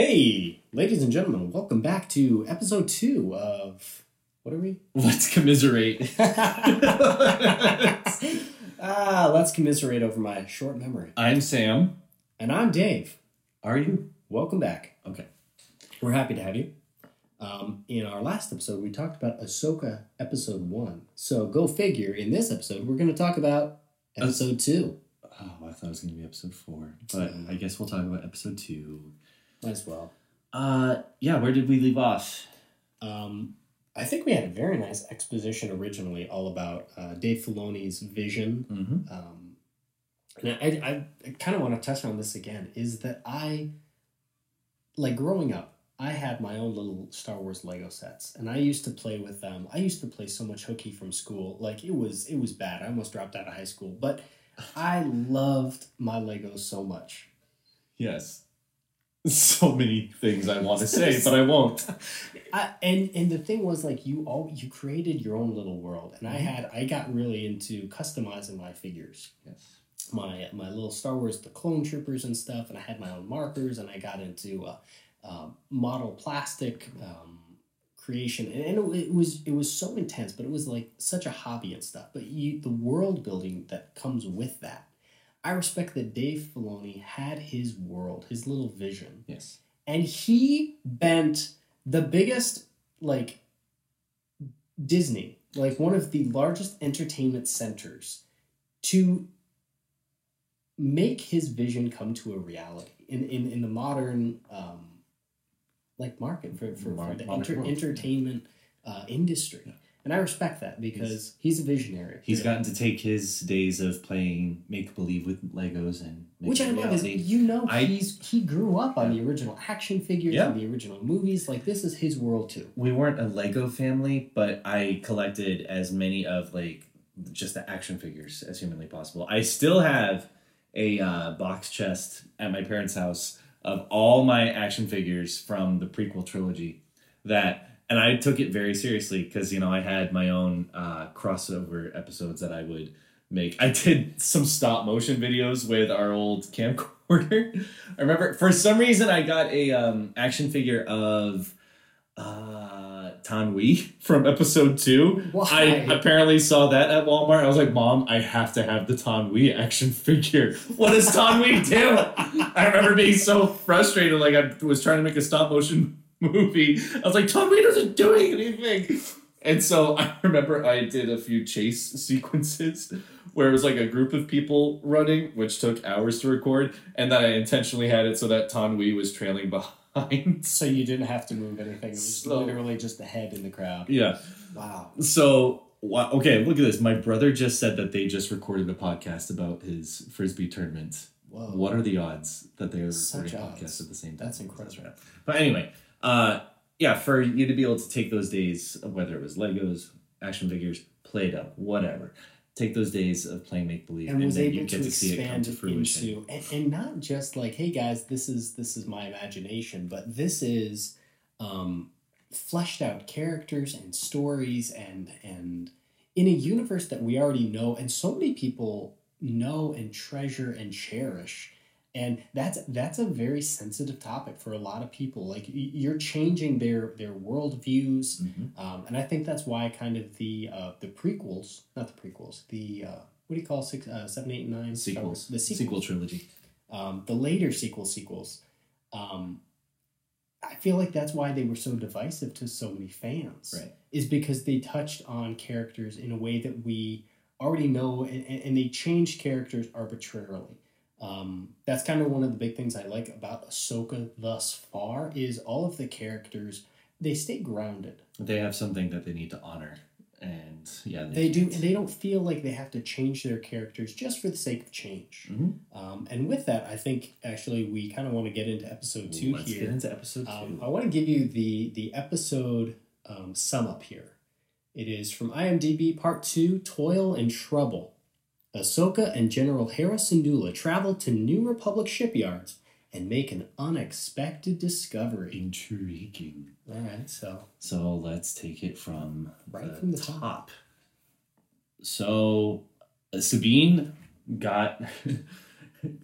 Hey, ladies and gentlemen, welcome back to episode two of what are we? Let's commiserate. ah, let's commiserate over my short memory. I'm Sam. And I'm Dave. Are you? Welcome back. Okay. We're happy to have you. Um, in our last episode, we talked about Ahsoka episode one. So go figure. In this episode, we're going to talk about episode two. Oh, I thought it was going to be episode four, but I guess we'll talk about episode two. Might as well. Uh, yeah. Where did we leave off? Um, I think we had a very nice exposition originally, all about uh, Dave Filoni's vision. Mm-hmm. Um, and I, I, I kind of want to touch on this again. Is that I, like growing up, I had my own little Star Wars Lego sets, and I used to play with them. I used to play so much hooky from school, like it was it was bad. I almost dropped out of high school, but I loved my Legos so much. Yes. So many things I want to say, but I won't. I, and and the thing was like you all you created your own little world, and I had I got really into customizing my figures. Yes. my my little Star Wars the clone troopers and stuff, and I had my own markers, and I got into uh, uh, model plastic um, creation, and, and it, it was it was so intense, but it was like such a hobby and stuff. But you the world building that comes with that, I respect that Dave Filoni had his world, his little vision, Yes. and he bent the biggest like Disney, like one of the largest entertainment centers, to make his vision come to a reality in in, in the modern um, like market for, for, for the enter, entertainment uh, industry. And I respect that because he's, a visionary. He's gotten to take his days of playing make believe with Legos and Which I love is you know I- he's he grew up on the original action figures Yeah. and the original movies. Like this is his world too. we weren't a Lego family, but I collected as many of like just the action figures as humanly possible. I still have a uh, box chest at my parents' house of all my action figures from the prequel trilogy. That and I took it very seriously because you know I had my own uh, crossover episodes that I would make. I did some stop motion videos with our old camcorder. I remember for some reason I got a um, action figure of uh Taun We from episode two. Why? I apparently saw that at Walmart. I was like, Mom, I have to have the Taun We action figure. What does Taun We do? I remember being so frustrated, like I was trying to make a stop motion movie. I was like, Taun We isn't doing anything. And so I remember I did a few chase sequences where it was like a group of people running, which took hours to record, and then I intentionally had it so that Taun We was trailing behind. So you didn't have to move anything. It was Slow. literally just a head in the crowd. yeah. Wow. So wow, okay, look at this. My brother just said that they just recorded a podcast about his frisbee tournament. Whoa. What are the odds that they are recording podcasts at the same time? That's incredible. But anyway, uh, yeah, for you to be able to take those days, of whether it was Legos, action figures, Play-Doh, whatever, take those days of playing make believe, And and, was then able you get to to see it come expand to fruition. into and, and not just like, hey guys, this is this is my imagination, but this is um, fleshed out characters and stories and and in a universe that we already know and so many people know and treasure and cherish and that's that's a very sensitive topic for a lot of people like you're changing their their worldviews Mhm. um, and i think that's why kind of the uh, the prequels not the prequels the uh, what do you call six uh, seven eight nine Sequels, the sequels sequel trilogy. um, the later sequel sequels um, i feel like that's why they were so divisive to so many fans Right. is because they touched on characters in a way that we already know and and they changed characters arbitrarily um, that's kind of one of the big things I like about Ahsoka thus far is all of the characters they stay grounded. They have something that they need to honor, and yeah, They do. can't. They don't feel like they have to change their characters just for the sake of change. Mhm. Um, and with that, I think actually we kind of want to get into episode 2 Let's here. get into episode two. Um, I want to give you the the episode um, sum up here. It is from IMDb Part Two: Toil and Trouble. Ahsoka and General Hera Syndulla travel to New Republic shipyards and make an unexpected discovery. Intriguing. All right, so So let's take it from Right the from the top. top. So uh, Sabine got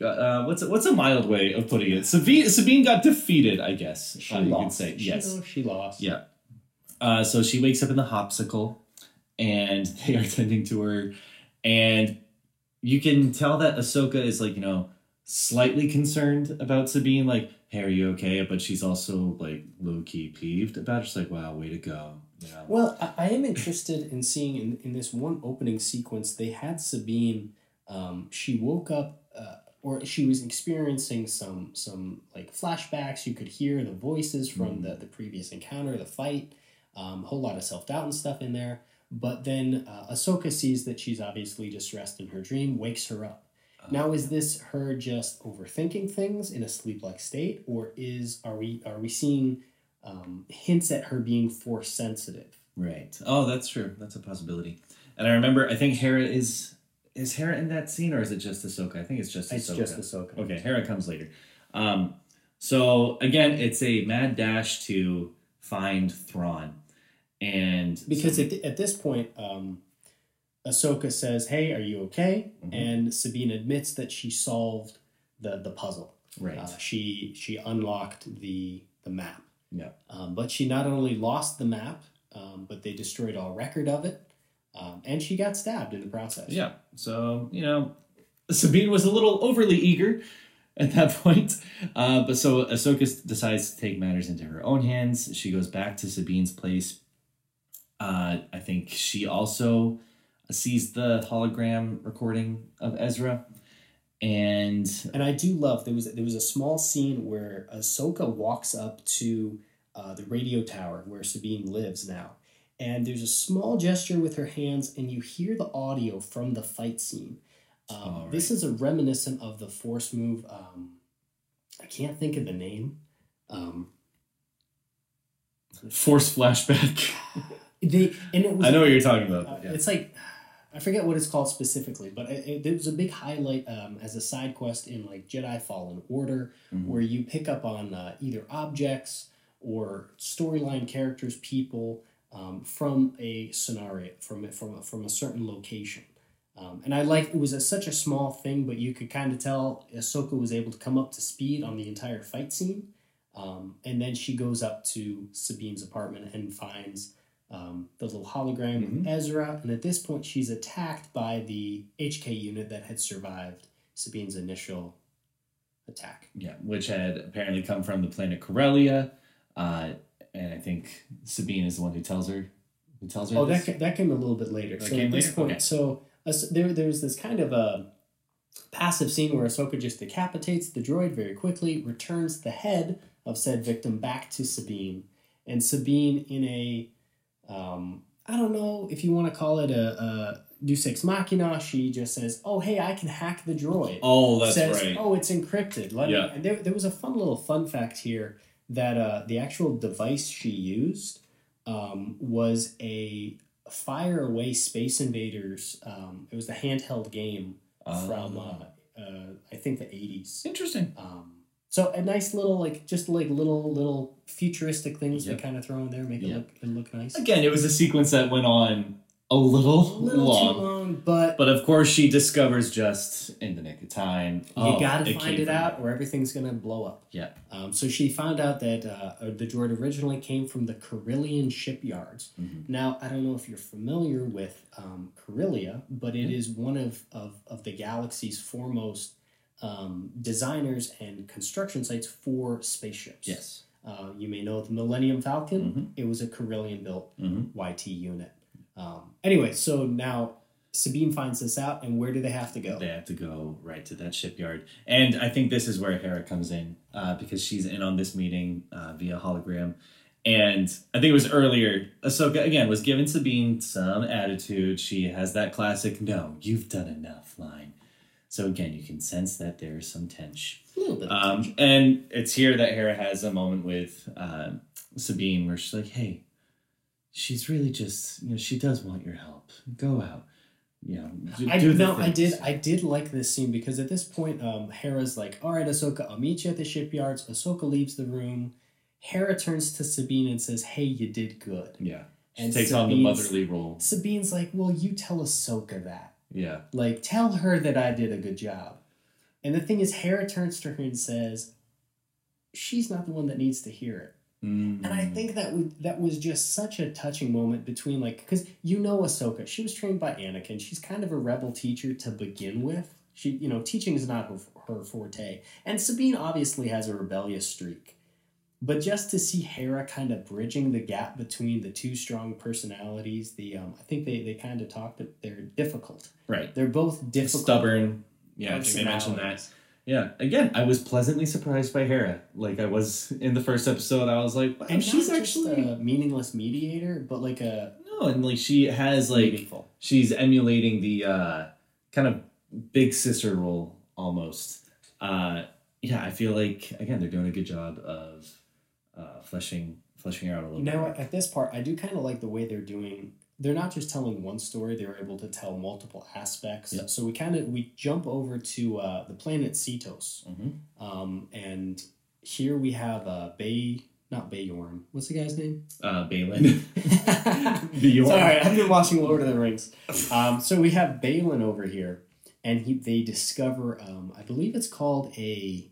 uh, what's a, what's a mild way of putting it? Sabine Sabine got defeated, I guess. She uh, you could lost. say She- yes. she lost. Yeah. Uh, so she wakes up in the hopsicle, and they are tending to her, and you can tell that Ahsoka is like you know slightly concerned about Sabine, like, "Hey, are you okay?" But she's also like low key peeved about it. She's like, "Wow, way to go!" You know. Well, I, I am interested in seeing in, in this one opening sequence, they had Sabine. Um, she woke up, uh, or she was experiencing some some like flashbacks. You could hear the voices from the the previous encounter, the fight. Um, a whole lot of self doubt and stuff in there. But then uh, Ahsoka sees that she's obviously distressed in her dream, wakes her up. Now, is this her just overthinking things in a sleep-like state, or is are we are we seeing um, hints at her being force sensitive? Right. Oh, that's true. That's a possibility. And I remember, I think Hera is is Hera in that scene, or is it just Ahsoka? I think it's just Ahsoka. It's just Ahsoka. Okay, Hera comes later. Um, so again, it's a mad dash to find Thrawn, and Because so- at, at this point, um, Ahsoka says, "Hey, are you okay?" Mhm. And Sabine admits that she solved the the puzzle. right, Uh, she she unlocked the the map. Yeah. Um, but she not only lost the map, um, but they destroyed all record of it, um, and she got stabbed in the process. yeah. So you know, Sabine was a little overly eager at that point, uh, but so Ahsoka decides to take matters into her own hands. She goes back to Sabine's place. Uh, I think she also sees the hologram recording of Ezra, and And I do love there was there was a small scene where Ahsoka walks up to uh, the radio tower where Sabine lives now, and there's a small gesture with her hands, and you hear the audio from the fight scene. Um, Oh, This is a reminiscent of the Force move. Um, I can't think of the name. Um, force flashback. they and it was I know what you're talking Uh, about. Yeah. It's like I forget what it's called specifically, but it, it, was a big highlight um, as a side quest in like Jedi Fallen Order, Mhm. where you pick up on uh, either objects or storyline characters, people um, from a scenario, from a, from a, from a certain location. Um, and I like it was a, such a small thing, but you could kind of tell Ahsoka was able to come up to speed on the entire fight scene. Um, and then she goes up to Sabine's apartment and finds um, the little hologram Mhm. of Ezra. And at this point, she's attacked by the HK unit that had survived Sabine's initial attack. Yeah, which had apparently come from the planet Corellia, uh, and I think Sabine is the one who tells her. Who tells her? Oh, this? that, ca- that came a little bit later. That so came at this later? point, Okay. so uh, there, there's this kind of a passive scene where Ahsoka just decapitates the droid very quickly, returns the head of said victim back to Sabine, and Sabine in a um, I don't know if you want to call it a, a Deus Ex Machina. She just says, "Oh, hey, I can hack the droid." Oh, that's says, right. "Oh, it's encrypted." Let Yeah. me. And there, there was a fun little fun fact here that uh, the actual device she used um, was a fire away Space Invaders. Um, it was the handheld game from uh, Ah. uh, I think the eighties. interesting. Um, so a nice little like just like little little futuristic things Yep. they kind of throw in there, make it look it look nice. Again, it was a sequence that went on a little, A little long, long, but but of course she discovers just in the nick of time. you oh, gotta came find it out or everything's gonna blow up. Yeah. Um, so she found out that uh, the droid originally came from the Corellian shipyards. Mhm. Now, I don't know if you're familiar with um, Corellia, but it Mhm. is one of, of, of the galaxy's foremost um, designers and construction sites for spaceships. Yes. Uh, you may know the Millennium Falcon. Mhm. It was a Corellian built Mhm. YT unit. Um, anyway, so now Sabine finds this out, and where do they have to go? They have to go right to that shipyard, and I think this is where Hera comes in uh, because she's in on this meeting uh, via hologram. And I think it was earlier. Ahsoka again was giving Sabine some attitude. She has that classic "No, you've done enough" line. So again, you can sense that there's some tension. A little bit. Um, and it's here that Hera has a moment with uh, Sabine where she's like, "Hey, she's really just you know she does want your help. Go out, you know, I do no, I did I did like this scene because at this point, um, Hera's like, "All right, Ahsoka, I'll meet you at the shipyards." Ahsoka leaves the room. Hera turns to Sabine and says, "Hey, you did good." Yeah, she And takes on the motherly role. Sabine's like, "Well, you tell Ahsoka that. Yeah, Like, tell her that I did a good job." And the thing is, Hera turns to her and says, "She's not the one that needs to hear it." And I Mm. think that was, that was just such a touching moment between like because you know Ahsoka, she was trained by Anakin. She's kind of a rebel teacher to begin with. She you know teaching is not her, her forte, and Sabine obviously has a rebellious streak. But just to see Hera kind of bridging the gap between the two strong personalities, the um, I think they, they kind of talked that they're difficult. right. They're both difficult. Stubborn. Yeah, I think they mentioned that. Yeah. Again, I was pleasantly surprised by Hera. Like I was in the first episode, I was like, And she's actually a meaningless mediator, but like a no, and like she has like meaningful. she's emulating the uh, kind of big sister role almost. Uh, yeah, I feel like again they're doing a good job of uh, fleshing fleshing her out a little bit. Now, bit. at this part, I do kind of like the way they're doing. They're not just telling one story; they're able to tell multiple aspects. Yeah. So we kind of we jump over to uh, the planet Seatos, Mhm. um, and here we have uh, Bay, not Bayorn. What's the guy's name? Uh, Baylan. Bjorn. Sorry, I've been watching Lord of the Rings. Um, so we have Baylan over here, and he they discover, um, I believe it's called a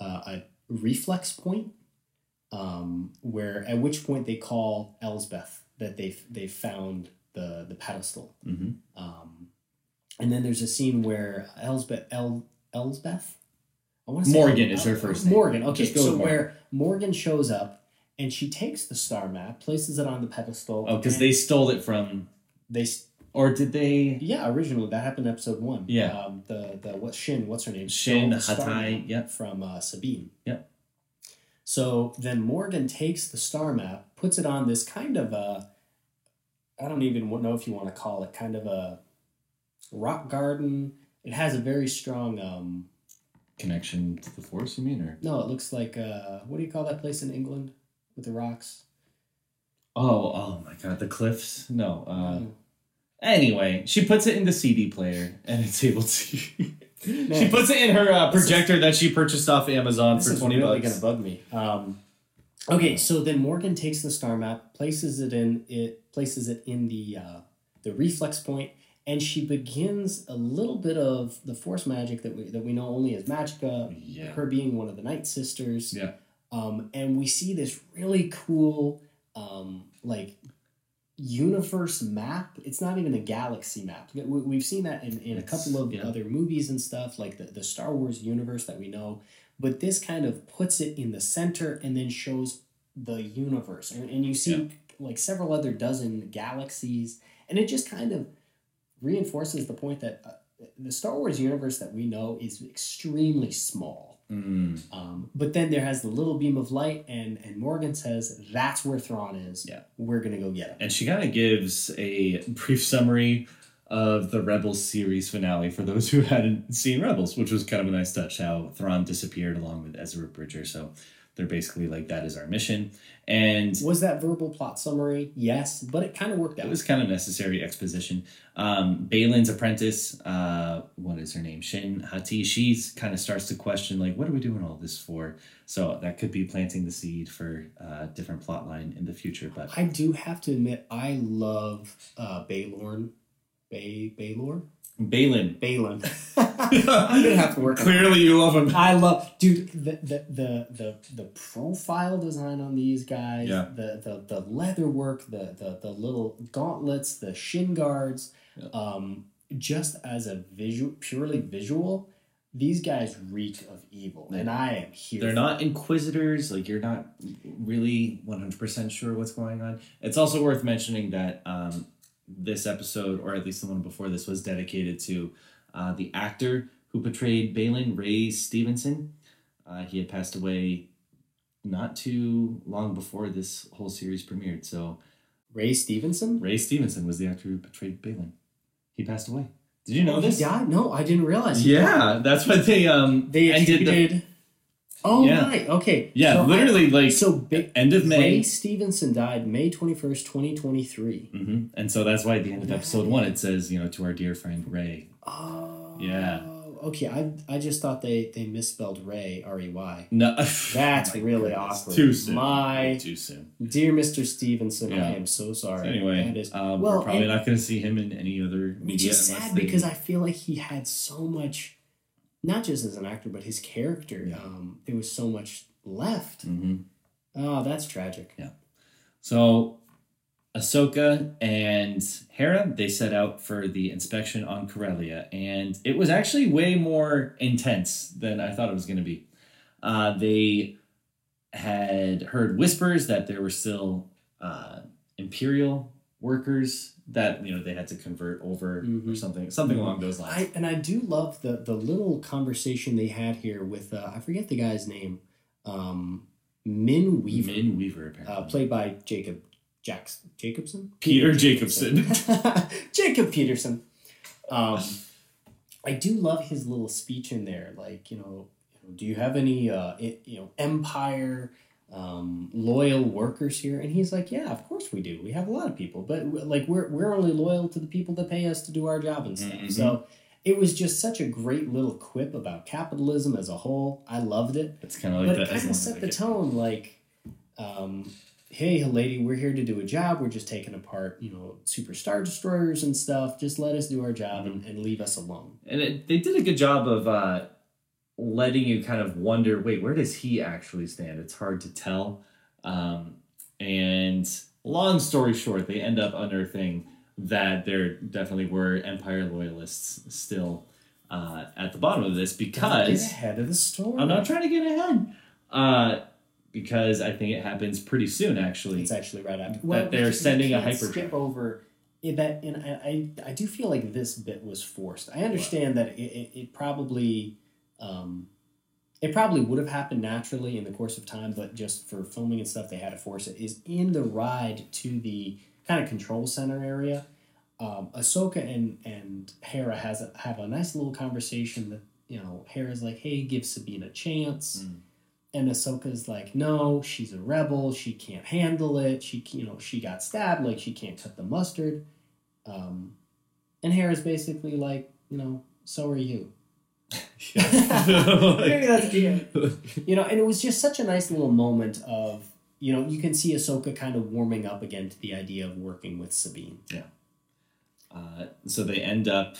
uh, a reflex point, um, where at which point they call Elsbeth that they they found the the pedestal, hmm um, and then there's a scene where Elsbeth El Elsbeth. I want to say Morgan is her first name. Morgan. Okay, Just go so Morgan. where Morgan shows up and she takes the star map, places it on the pedestal. Oh, because they stole it from, they s- or did they? yeah originally that happened in episode one. Yeah. um, the the what Shin what's her name Shin Hati, yep. from uh, Sabine. Yep. So then Morgan takes the star map, puts it on this kind of a I don't even know if you want to call it kind of a rock garden. It has a very strong um, Connection to the Force, you mean, or? no, it looks like uh, what do you call that place in England with the rocks? Oh, oh my God, the cliffs. No. Uh, Oh. Anyway, she puts it in the CD player, and it's able to. she puts it in her uh, projector that she purchased off Amazon this for is twenty really bucks. gonna bug me. Um, okay, so then Morgan takes the star map, places it in it places it in the uh, the reflex point, and she begins a little bit of the force magic that we that we know only as Magica. Yeah. Her being one of the Night Sisters. Yeah. Um, and we see this really cool, um, like universe map. It's not even a galaxy map. We- We've seen that in, in a couple of yeah. other movies and stuff, like the, the Star Wars universe that we know. But this kind of puts it in the center and then shows the universe. And, and you see Yeah. like several other dozen galaxies. And it just kind of reinforces the point that uh, the Star Wars universe that we know is extremely small. Mm, Um, but then there has the little beam of light, and, and Morgan says, That's where Thrawn is. Yeah. We're going to go get him. and she kind of gives a brief summary of the Rebels series finale for those who hadn't seen Rebels, which was kind of a nice touch. How Thrawn disappeared along with Ezra Bridger, so they're basically like that is our mission, and Was that verbal plot summary? Yes, but it kind of worked out. It was kind of necessary exposition. Um, Baylan's apprentice, uh, what is her name? Shin Hati. She's kind of starts to question like, what are we doing all this for? So that could be planting the seed for a different plot line in the future. But I do have to admit, I love uh, Baylorn. Bay Baylor? Baylan, Baylan. I'm going to have to work on clearly you love him. I love, dude. The, the the the the profile design on these guys. Yeah. The the the leather work. The the the little gauntlets. The shin guards. Yeah. Um, just as a visual, purely visual, these guys reek of evil, and I am here. They're for not inquisitors. Like you're not really one hundred percent sure what's going on. It's also worth mentioning that um, this episode, or at least the one before this, was dedicated to uh, the actor who portrayed Baylan, Ray Stevenson. Uh, he had passed away not too long before this whole series premiered. So Ray Stevenson. Ray Stevenson was the actor who portrayed Baylan. He passed away. Did you know Oh, this? died? No, I didn't realize. died. Yeah, that's what they um They ended the. Oh Yeah. right, okay. yeah So I- literally like so big. end of May. Ray Stevenson died May twenty first, twenty twenty three. hmm And so that's why at the end of episode one it says, you know, to our dear friend Ray. Oh. Yeah. Okay, I I just thought they they misspelled Ray R E Y. No, That's My really goodness, awkward. Too soon. My too soon. dear Mr. Stevenson, I am so sorry. Anyway, that is um, well, we're probably not going to see him in any other media. which is sad because I feel like he had so much not just as an actor, but his character. Yeah. Um, there was so much left. Mm-hmm. Oh, that's tragic. Yeah. So Ahsoka and Hera, they set out for the inspection on Corellia, and it was actually way more intense than I thought it was going to be. Uh, they had heard whispers that there were still uh, Imperial workers that you know they had to convert over or Mhm. something, something along those lines. I and I do love the the little conversation they had here with uh, I forget the guy's name, um, Min Weaver, Min Weaver, apparently. uh, played by Jacob Jacks Jacobson, Peter Jacobson. Jacob Peterson. Um, I do love his little speech in there, like you know, do you have any uh, you know Empire um, loyal workers here? And he's like, yeah, of course we do. We have a lot of people, but like we're we're only loyal to the people that pay us to do our job and stuff. Mhm. So. It was just such a great little quip about capitalism as a whole. I loved it it's kind of like but the, it kind of set they the get- tone like um, hey lady we're here to do a job we're just taking apart you know super star destroyers and stuff just let us do our job and, and leave us alone and it, they did a good job of uh, letting you kind of wonder wait where does he actually stand? It's hard to tell. Um, and long story short they end up unearthing that there definitely were empire loyalists still uh, at the bottom of this because ahead of the story i'm not trying to get ahead uh, because i think it happens pretty soon actually it's actually right after That they're sending a can't skip over that and I, I, I do feel like this bit was forced. I understand that it, it, it probably um, it probably would have happened naturally in the course of time, but just for filming and stuff, they had to force it. Is in the ride to the kind of control center area. Um, Ahsoka and and Hera has a, have a nice little conversation that you know Hera's like, "Hey, give Sabine a chance," Mm. and Ahsoka's like, "No, she's a rebel. She can't handle it. She you know she got stabbed. Like she can't cut the mustard." Um, and Hera's basically like, you know, so are you. Maybe that's you know, and it was just such a nice little moment of you know you can see Ahsoka kind of warming up again to the idea of working with Sabine. Uh, so they end up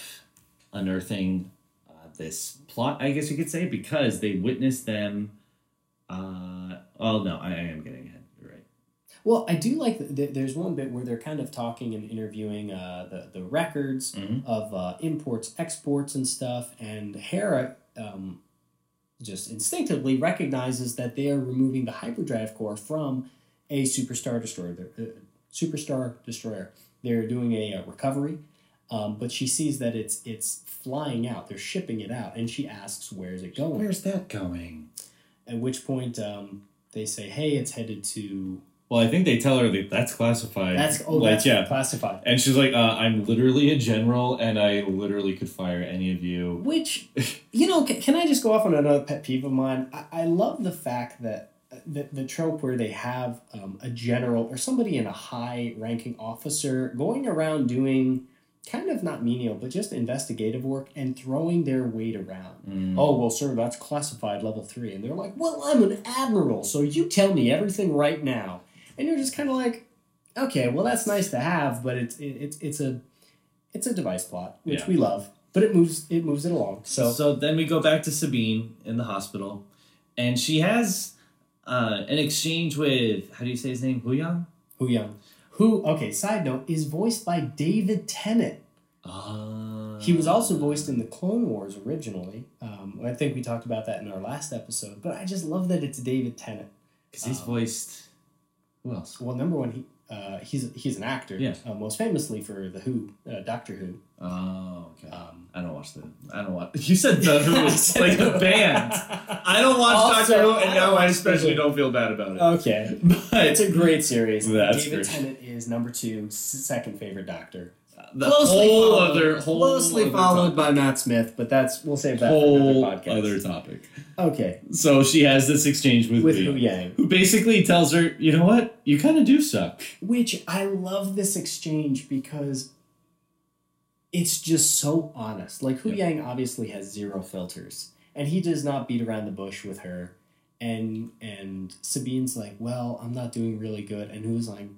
unearthing uh, this plot, I guess you could say, because they witness them. Uh, oh no, I, I am getting ahead. Well, I do like that there's one bit where they're kind of talking and interviewing uh, the the records Mhm. of uh, imports, exports, and stuff, and Hera um, just instinctively recognizes that they are removing the hyperdrive core from a superstar destroyer. Uh, superstar destroyer. They're doing a, uh recovery, um, but she sees that it's it's flying out. They're shipping it out, and she asks, "Where's it going?" Where's that going? At which point, um, they say, "Hey, it's headed to." Well, I think they tell her that that's classified. That's oh, like that's yeah. classified. And she's like, uh, "I'm literally a general, and I literally could fire any of you." Which, you know, can, can I just go off on another pet peeve of mine? I, I love the fact that uh, the, the trope where they have um, a general or somebody in a high ranking officer going around doing kind of not menial, but just investigative work and throwing their weight around. Mm. Oh, well, sir, that's classified level three. And they're like, well, I'm an admiral, so you tell me everything right now. And you're just kind of like, okay, well, that's nice to have, but it's, it, it's, it's a, it's a device plot, which Yeah. we love, but it moves, it moves it along. So, So then we go back to Sabine in the hospital, and she has uh, an exchange with how do you say his name? Huyang. Hu Young, who, okay, side note, is voiced by David Tennant. Uh, He was also voiced in the Clone Wars originally. Um, I think we talked about that in our last episode, but I just love that it's David Tennant. because he's um, voiced. Who else? Well, number one, he uh, he's he's an actor. Yeah. Uh, most famously for the Who, uh, Doctor Who. Oh, okay. Um, I don't watch the. I don't watch. You said the Who I is said like the the band. I don't watch Also, Doctor Who, and don't now I especially don't feel bad about it. okay, But it's a great series. That's David great. Tennant is number two, second favorite Doctor. The whole followed, other whole closely other followed topic. by Matt Smith, but that's we'll save that whole for another podcast. other topic. Okay, So she has this exchange with, with Yang. who basically tells her, you know what, you kind of do suck. Which I love this exchange because it's just so honest. Like Hu Yeah. Yang obviously has zero filters, and he does not beat around the bush with her. And and Sabine's like, "Well, I'm not doing really good," and Hu's like,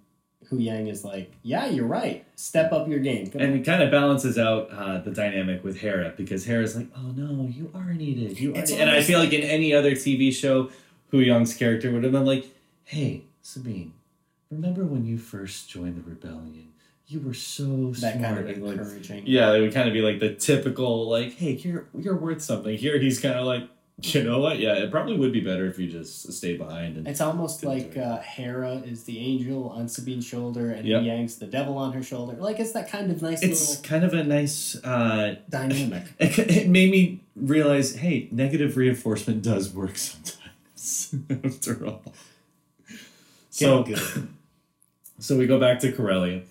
Huyang is like, "Yeah, you're right. Step up your game." Come And on." it kind of balances out uh, the dynamic with Hera because Hera's like, "Oh no, you are needed. You are." Needed." And I feel like in any other TV show, Huyang's character would have been like, "Hey, Sabine, remember when you first joined the rebellion? You were so that smart." kind of and, like, encouraging. yeah, it would kind of be like the typical like, "Hey, you're you're worth something." Here, he's kind of like, "You know what? Yeah, it probably would be better if you just stay behind." And It's almost like it. uh, Hera is the angel on Sabine's shoulder, and Yep. Yang's the devil on her shoulder. Like it's that kind of nice it's kind of a nice. Uh, dynamic. it, it made me realize, hey, negative reinforcement does work sometimes. after all. So, good. so we go back to Corellia,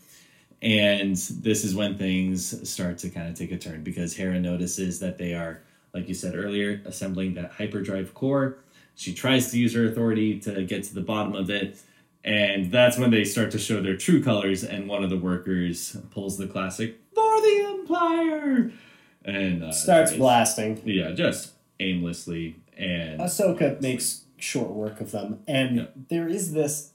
and this is when things start to kind of take a turn because Hera notices that they are, like you said earlier, assembling that hyperdrive core. She tries to use her authority to get to the bottom of it, and that's when they start to show their true colors. And one of the workers pulls the classic "For the Empire," and uh, Starts tries- blasting. Yeah, just aimlessly, and Ahsoka makes short work of them, and Yeah. there is this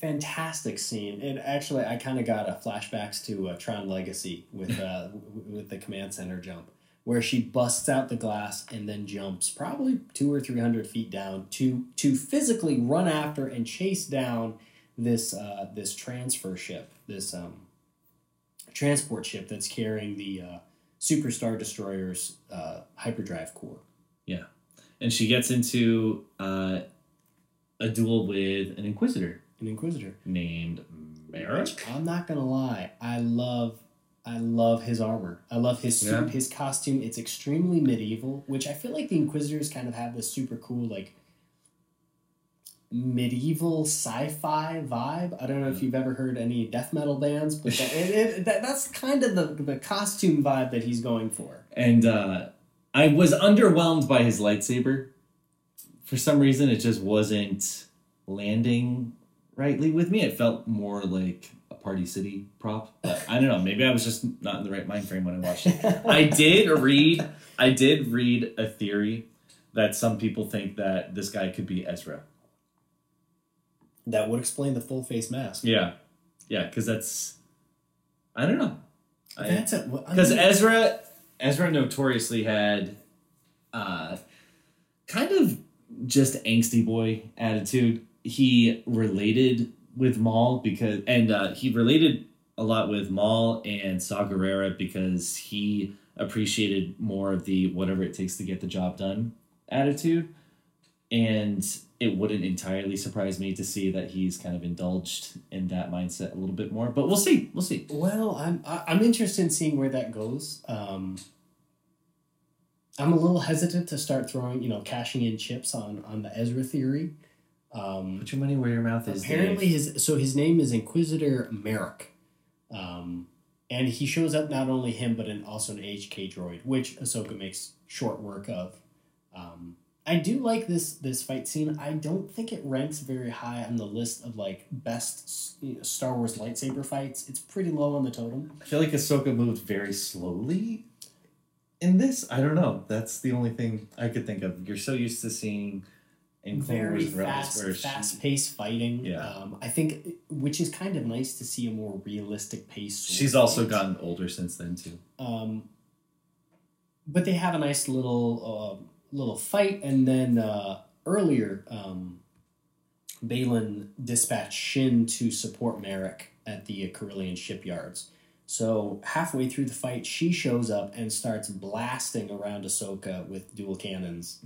fantastic scene. And actually, I kind of got a flashbacks to uh, Tron Legacy with uh, with the command center jump, where she busts out the glass and then jumps probably two or three hundred feet down to to physically run after and chase down this uh, this transfer ship, this um, transport ship that's carrying the uh, Superstar Destroyer's uh, hyperdrive core. Yeah, and she gets into uh, a duel with an Inquisitor An Inquisitor. named Marrok. I'm not gonna lie. I love, I love his armor. I love his suit, Yeah. his costume. It's extremely medieval, which I feel like the Inquisitors kind of have this super cool like medieval sci-fi vibe. I don't know if you've ever heard any death metal bands, but that, it, it, that, that's kind of the the costume vibe that he's going for. And uh, I was underwhelmed by his lightsaber. For some reason, it just wasn't landing rightly with me. It felt more like Party City prop. But I don't know. Maybe I was just not in the right mind frame when I watched it. I did read. I did read a theory that some people think that this guy could be Ezra. that would explain the full face mask. Yeah, yeah, because that's. I don't know. I- That's it. because Ezra Ezra notoriously had uh kind of just angsty boy attitude. He related with Maul because and uh, he related a lot with Maul and Saw Gerrera because he appreciated more of the whatever it takes to get the job done attitude. And it wouldn't entirely surprise me to see that he's kind of indulged in that mindset a little bit more. But we'll see. We'll see. Well, I'm I'm interested in seeing where that goes. Um, I'm a little hesitant to start throwing, you know, cashing in chips on on the Ezra theory. Um, Put your money where your mouth is. apparently, Dave. his so his name is Inquisitor Marrok, um, and he shows up not only him but in also an HK droid, which Ahsoka makes short work of. Um, I do like this this fight scene. I don't think it ranks very high on the list of like best you know, Star Wars lightsaber fights. It's pretty low on the totem. I feel like Ahsoka moved very slowly in this. I don't know. That's the only thing I could think of. You're so used to seeing in Clone very Wars and Rebels fast, where she- fast paced fighting. Yeah. Um, I think, which is kind of nice to see a more realistic pace. she's also gotten older since then too. Um, but they have a nice little uh, little fight, and then uh, earlier, um, Baylan dispatched Shin to support Marrok at the Corellian shipyards. So halfway through the fight, she shows up and starts blasting around Ahsoka with dual cannons.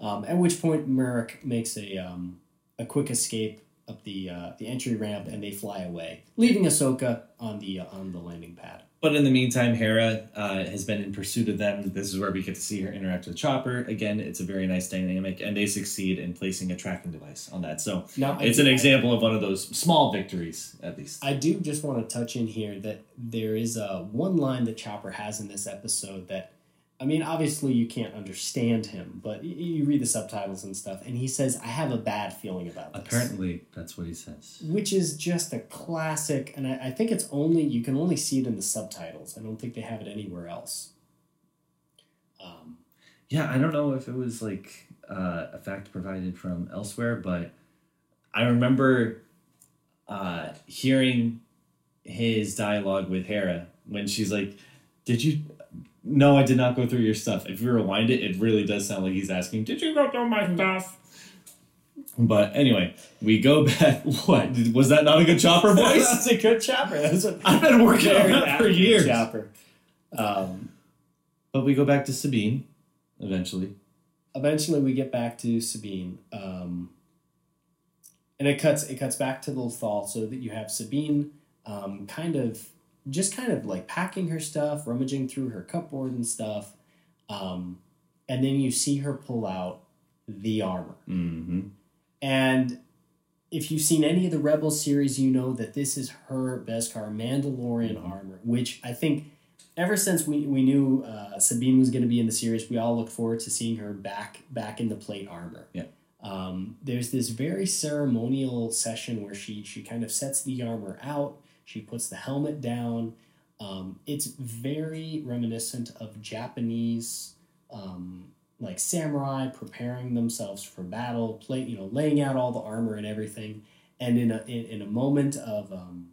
Um, at which point, Marrok makes a um, a quick escape up the uh, the entry ramp, and they fly away, leaving Ahsoka on the uh, on the landing pad. But in the meantime, Hera uh, has been in pursuit of them. This is where we get to see her interact with Chopper. Again, it's a very nice dynamic, and they succeed in placing a tracking device on that. So Now, it's an example of one of those small victories, at least. I do just want to touch in here that there is uh, one line that Chopper has in this episode that, I mean, obviously you can't understand him, but you read the subtitles and stuff, and he says, "I have a bad feeling about this." Apparently, that's what he says. which is just a classic, and I, I think it's only you can only see it in the subtitles. I don't think they have it anywhere else. Um, Yeah, I don't know if it was like uh, a fact provided from elsewhere, but I remember uh, hearing his dialogue with Hera when she's like, "Did you?" No, I did not go through your stuff. If you rewind it, it really does sound like he's asking, "Did you go through my stuff?" But anyway, we go back. What was that? Not a good chopper voice. That's a good chopper. That's a I've been working on that for years. Chopper. Um, But we go back to Sabine eventually. eventually, we get back to Sabine, um, and it cuts it cuts back to the Lothal, so that you have Sabine, um, kind of just kind of like packing her stuff, rummaging through her cupboard and stuff, um, and then you see her pull out the armor. Mm-hmm. And if you've seen any of the Rebel series, you know that this is her Beskar Mandalorian Mhm. armor, which I think ever since we, we knew uh, Sabine was going to be in the series, we all look forward to seeing her back back in the plate armor. Yeah. Um, there's this very ceremonial session where she she kind of sets the armor out. She puts the helmet down. Um, it's very reminiscent of Japanese um, like samurai preparing themselves for battle, play you know, laying out all the armor and everything, and in a in, in a moment of um,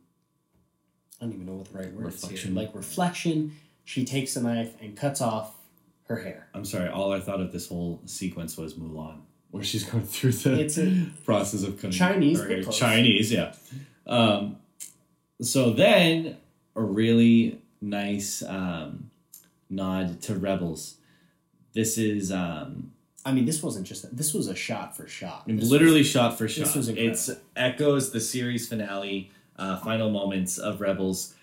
I don't even know what the right word Reflection. is here, like reflection, she takes a knife and cuts off her hair. I'm sorry. All I thought of this whole sequence was Mulan, where she's going through the It's a process of cutting Chinese, her hair. Chinese, yeah. Um, so then a really nice um, nod to Rebels. This is um, I mean, this wasn't just this was a shot for shot. This literally shot for shot. this was incredible. it's echoes the series finale, uh, final moments of Rebels,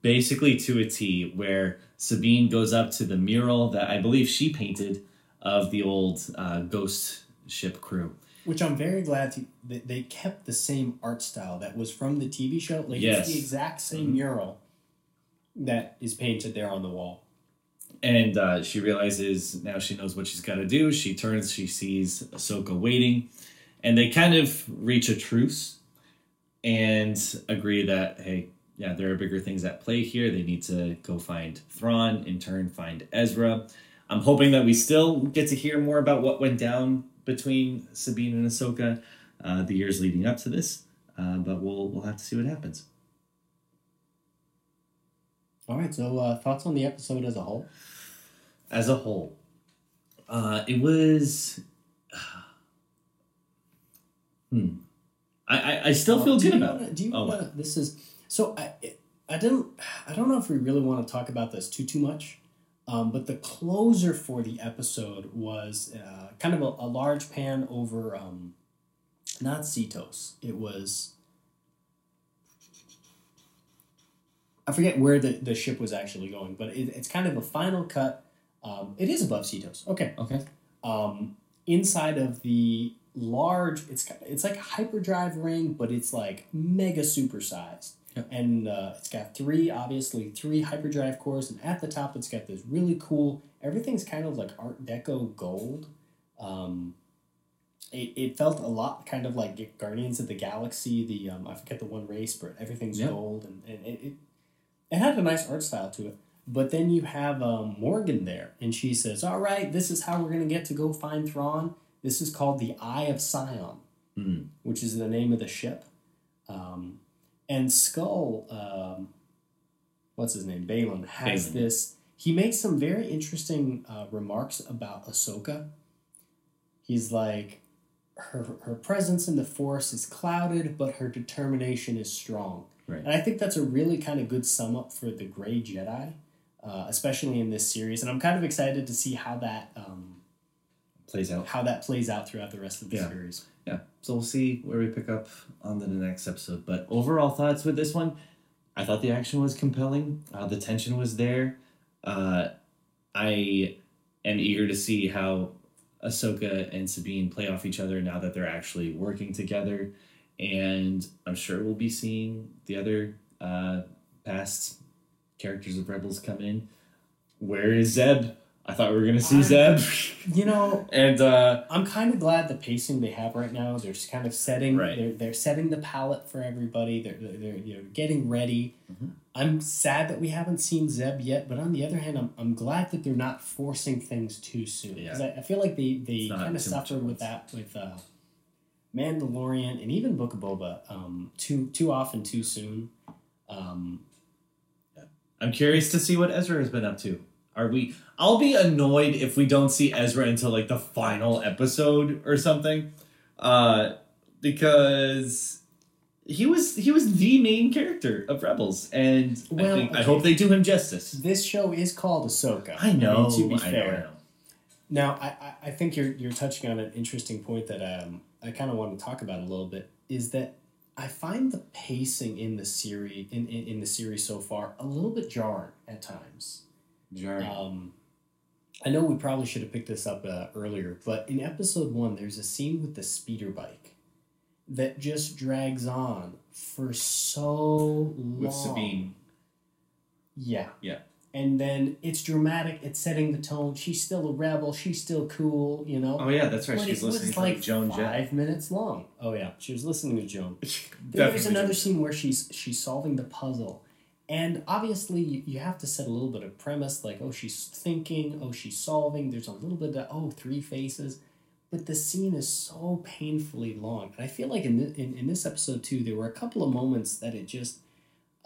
basically to a T. Where Sabine goes up to the mural that I believe she painted of the old uh, ghost ship crew. Which I'm very glad to, that they kept the same art style that was from the TV show. Like Yes. it's the exact same Mhm. mural that is painted there on the wall. And uh, she realizes now she knows what she's got to do. She turns, she sees Ahsoka waiting, and they kind of reach a truce and agree that, hey, yeah, there are bigger things at play here. They need to go find Thrawn, in turn, find Ezra. I'm hoping that we still get to hear more about what went down between Sabine and Ahsoka uh, the years leading up to this, uh, but we'll, we'll have to see what happens. All right, so uh, thoughts on the episode as a whole? as a whole, uh, it was. hmm. I, I, I still feel good about wanna- it. Do you Oh, wanna, this is so I I didn't I don't know if we really want to talk about this too too much, um, but the closer for the episode was uh, kind of a, a large pan over um, not Seatos. It was I forget where the, the ship was actually going, but it, it's kind of a final cut. Um, it is above Seatos. Okay Okay. um, inside of the large it's it's like a hyperdrive ring but it's like mega supersized Yep. and uh, it's got three obviously three hyperdrive cores and at the top it's got this really cool everything's kind of like art deco gold um, it, it felt a lot kind of like guardians of the galaxy the um, i forget the one race but everything's Yep. gold and, and it, it, it had a nice art style to it but then you have um, Morgan there, and she says, "All right, this is how we're gonna get to go find Thrawn. This is called the Eye of Sion, Hmm. which is the name of the ship." Um, and Skoll, um, what's his name, Baylan, has Baylan. this. He makes some very interesting uh, remarks about Ahsoka. He's like, her her presence in the Force is clouded, but her determination is strong. Right. And I think that's a really kind of good sum up for the Gray Jedi, uh, especially in this series. And I'm kind of excited to see how that um, Plays out. how that plays out throughout the rest of the Yeah. series. Yeah. So we'll see where we pick up on the next episode. But overall thoughts with this one, I thought the action was compelling. Uh, the tension was there. Uh, I am eager to see how Ahsoka and Sabine play off each other now that they're actually working together. And I'm sure we'll be seeing the other uh, past characters of Rebels come in. Where is Zeb? I thought we were going to see I- Zeb. You know, and uh, I'm kind of glad the pacing they have right now. They're just kind of setting. Right. They're, they're setting the palette for everybody. They're they're, they're getting ready. Mhm. I'm sad that we haven't seen Zeb yet, but on the other hand, I'm, I'm glad that they're not forcing things too soon because I, I feel like they, they kind of suffered with that with uh, Mandalorian and even Book of Boba um, too too often too soon. Um, I'm curious to see what Ezra has been up to. Are we? I'll be annoyed if we don't see Ezra until like the final episode or something, uh, because he was he was the main character of Rebels, and Well, I think I hope they do him justice. this show is called Ahsoka. I know. mean, to be I know, fair, I know. Now, I, I- I think you're you're touching on an interesting point that um, I kind of want to talk about a little bit. Is that I find the pacing in the series in, in, in the series so far a little bit jarring at times. Jarring. Um, I know we probably should have picked this up uh, earlier, but in episode one, there's a scene with the speeder bike that just drags on for so long. with Sabine. Yeah. Yeah. And then it's dramatic. It's setting the tone. She's still a rebel. She's still cool. You know. Oh yeah, that's right. But She's listening to like Joan Jett. five minutes long. Oh yeah, she was listening to Joan. There's another Joan. scene where she's she's solving the puzzle, and obviously you, have to set a little bit of premise, like oh she's thinking, oh she's solving. There's a little bit of oh three faces, but the scene is so painfully long, and I feel like in this, in, in this episode too, there were a couple of moments that it just.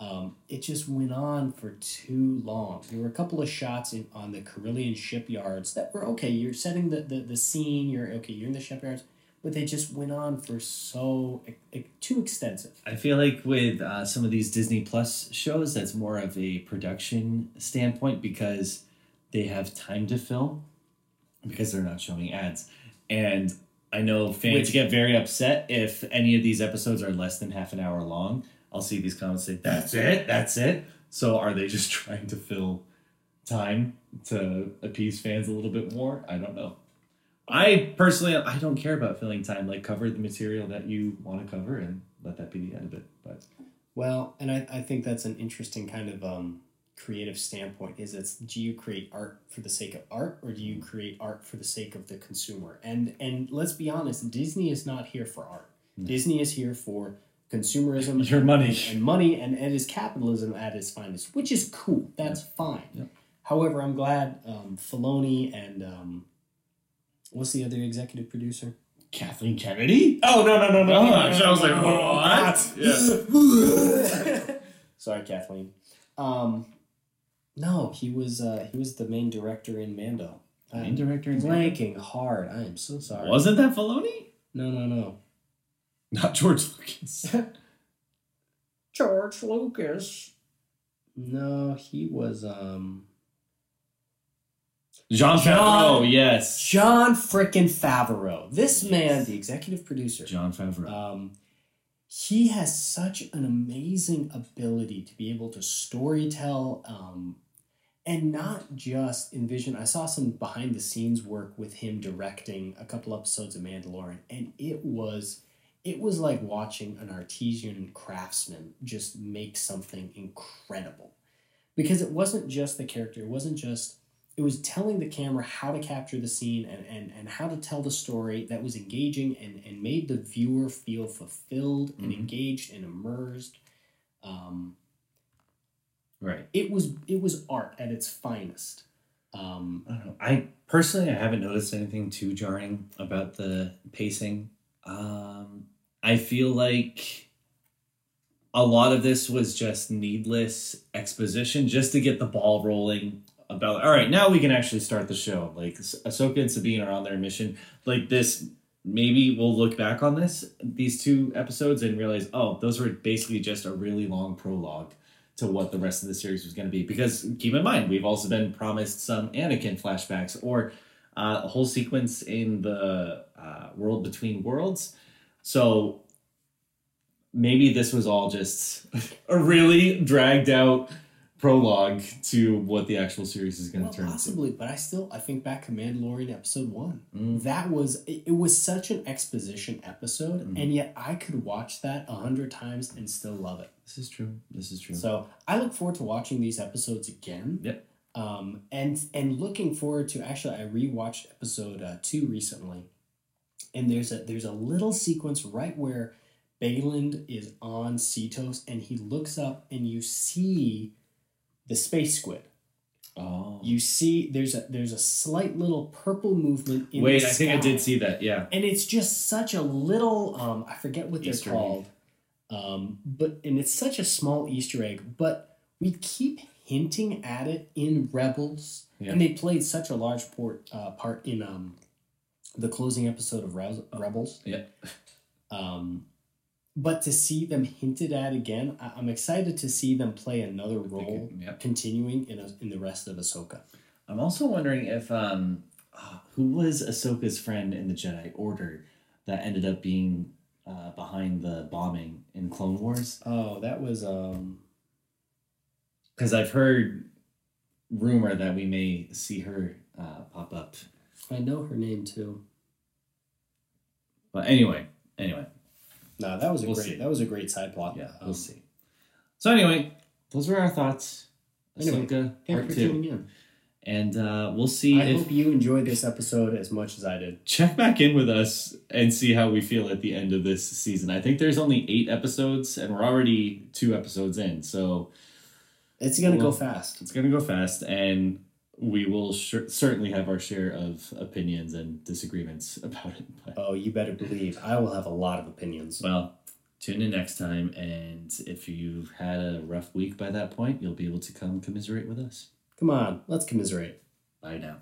Um, it just went on for too long. There were a couple of shots in, on the Corellian shipyards that were okay. You're setting the, the, the scene. You're okay. You're in the shipyards, but they just went on for so too extensive. I feel like with uh, some of these Disney Plus shows, that's more of a production standpoint because they have time to film because they're not showing ads. And I know fans Which- get very upset if any of these episodes are less than half an hour long. I'll see these comments say, That's it, that's it. So are they just trying to fill time to appease fans a little bit more? I don't know. I personally, I don't care about filling time. Like, cover the material that you want to cover and let that be the end of it. But Well, and I, I think that's an interesting kind of um, creative standpoint. Is it's do you create art for the sake of art, or do you create art for the sake of the consumer? And and let's be honest, Disney is not here for art. Disney is here for consumerism, Your money. and money, and it is capitalism at its finest, which is cool. That's fine. Yeah. However, I'm glad um, Filoni and um, what's the other executive producer? Kathleen Kennedy? Oh no no no no! Oh, no, I was like, what? what? Sorry, Kathleen. Um, no, he was uh, he was the main director in Mando. Main I'm director and blanking hard. I am so sorry. Wasn't that Filoni? No no no. Not George Lucas. George Lucas. No, he was um Jon Jon- Favreau, yes. Jon frickin' Favreau. This man, the executive producer. Jon Favreau. Um, he has such an amazing ability to be able to storytell um, and not just envision. I saw some behind the scenes work with him directing a couple episodes of Mandalorian, and it was it was like watching an artesian craftsman just make something incredible because it wasn't just the character it wasn't just it was telling the camera how to capture the scene and, and, and how to tell the story that was engaging and, and made the viewer feel fulfilled and Mhm. engaged and immersed um, right. it was it was art at its finest um, I don't know. I personally I haven't noticed anything too jarring about the pacing. Um, I feel like a lot of this was just needless exposition just to get the ball rolling about all right, now we can actually start the show. Like Ahsoka and Sabine are on their mission. Like this maybe we'll look back on this these two episodes and realize, oh, those were basically just a really long prologue to what the rest of the series was going to be. Because keep in mind, we've also been promised some Anakin flashbacks or uh, a whole sequence in the uh, world between worlds. So maybe this was all just a really dragged out prologue to what the actual series is going to well, turn into. possibly but i still i think back to mandalorian episode one Mm. that was it, it was such an exposition episode Mhm. and yet i could watch that a hundred times and still love it This is true. This is true. So I look forward to watching these episodes again. Yep. Um, and and looking forward to actually I rewatched episode uh, two recently, and there's a there's a little sequence right where Baylan is on Seatos and he looks up and you see the space squid. Oh. You see, there's a there's a slight little purple movement in Wait, the I think I did see that. Yeah. and it's just such a little um i forget what they're Easter egg. called um but and it's such a small easter egg but we keep hinting at it in rebels Yeah. and they played such a large port, uh, part in um the closing episode of rebels Yeah. um but to see them hinted at again I- i'm excited to see them play another role Yeah. continuing in, a, in the rest of ahsoka I'm also wondering if um, uh, who was Ahsoka's friend in the Jedi Order that ended up being uh, behind the bombing in Clone Wars? oh that was um Because I've heard rumor that we may see her uh, pop up. i know her name too But anyway, anyway, no that was a We'll great see. that was a great side plot yeah, Um, we'll see. So anyway, those were our thoughts. Anyway, Ahsoka Thank you part for two, tuning in. and uh, we'll see I if hope you enjoyed this episode as much as I did. check back in with us and see how we feel at the end of this season. I think there's only eight episodes, and we're already two episodes in, so It's gonna Well, go fast. it's gonna go fast, and we will cer- certainly have our share of opinions and disagreements about it. But, Oh, you better believe I will have a lot of opinions. well, tune in next time, and if you've had a rough week by that point, you'll be able to come commiserate with us. Come on, let's commiserate. Bye now.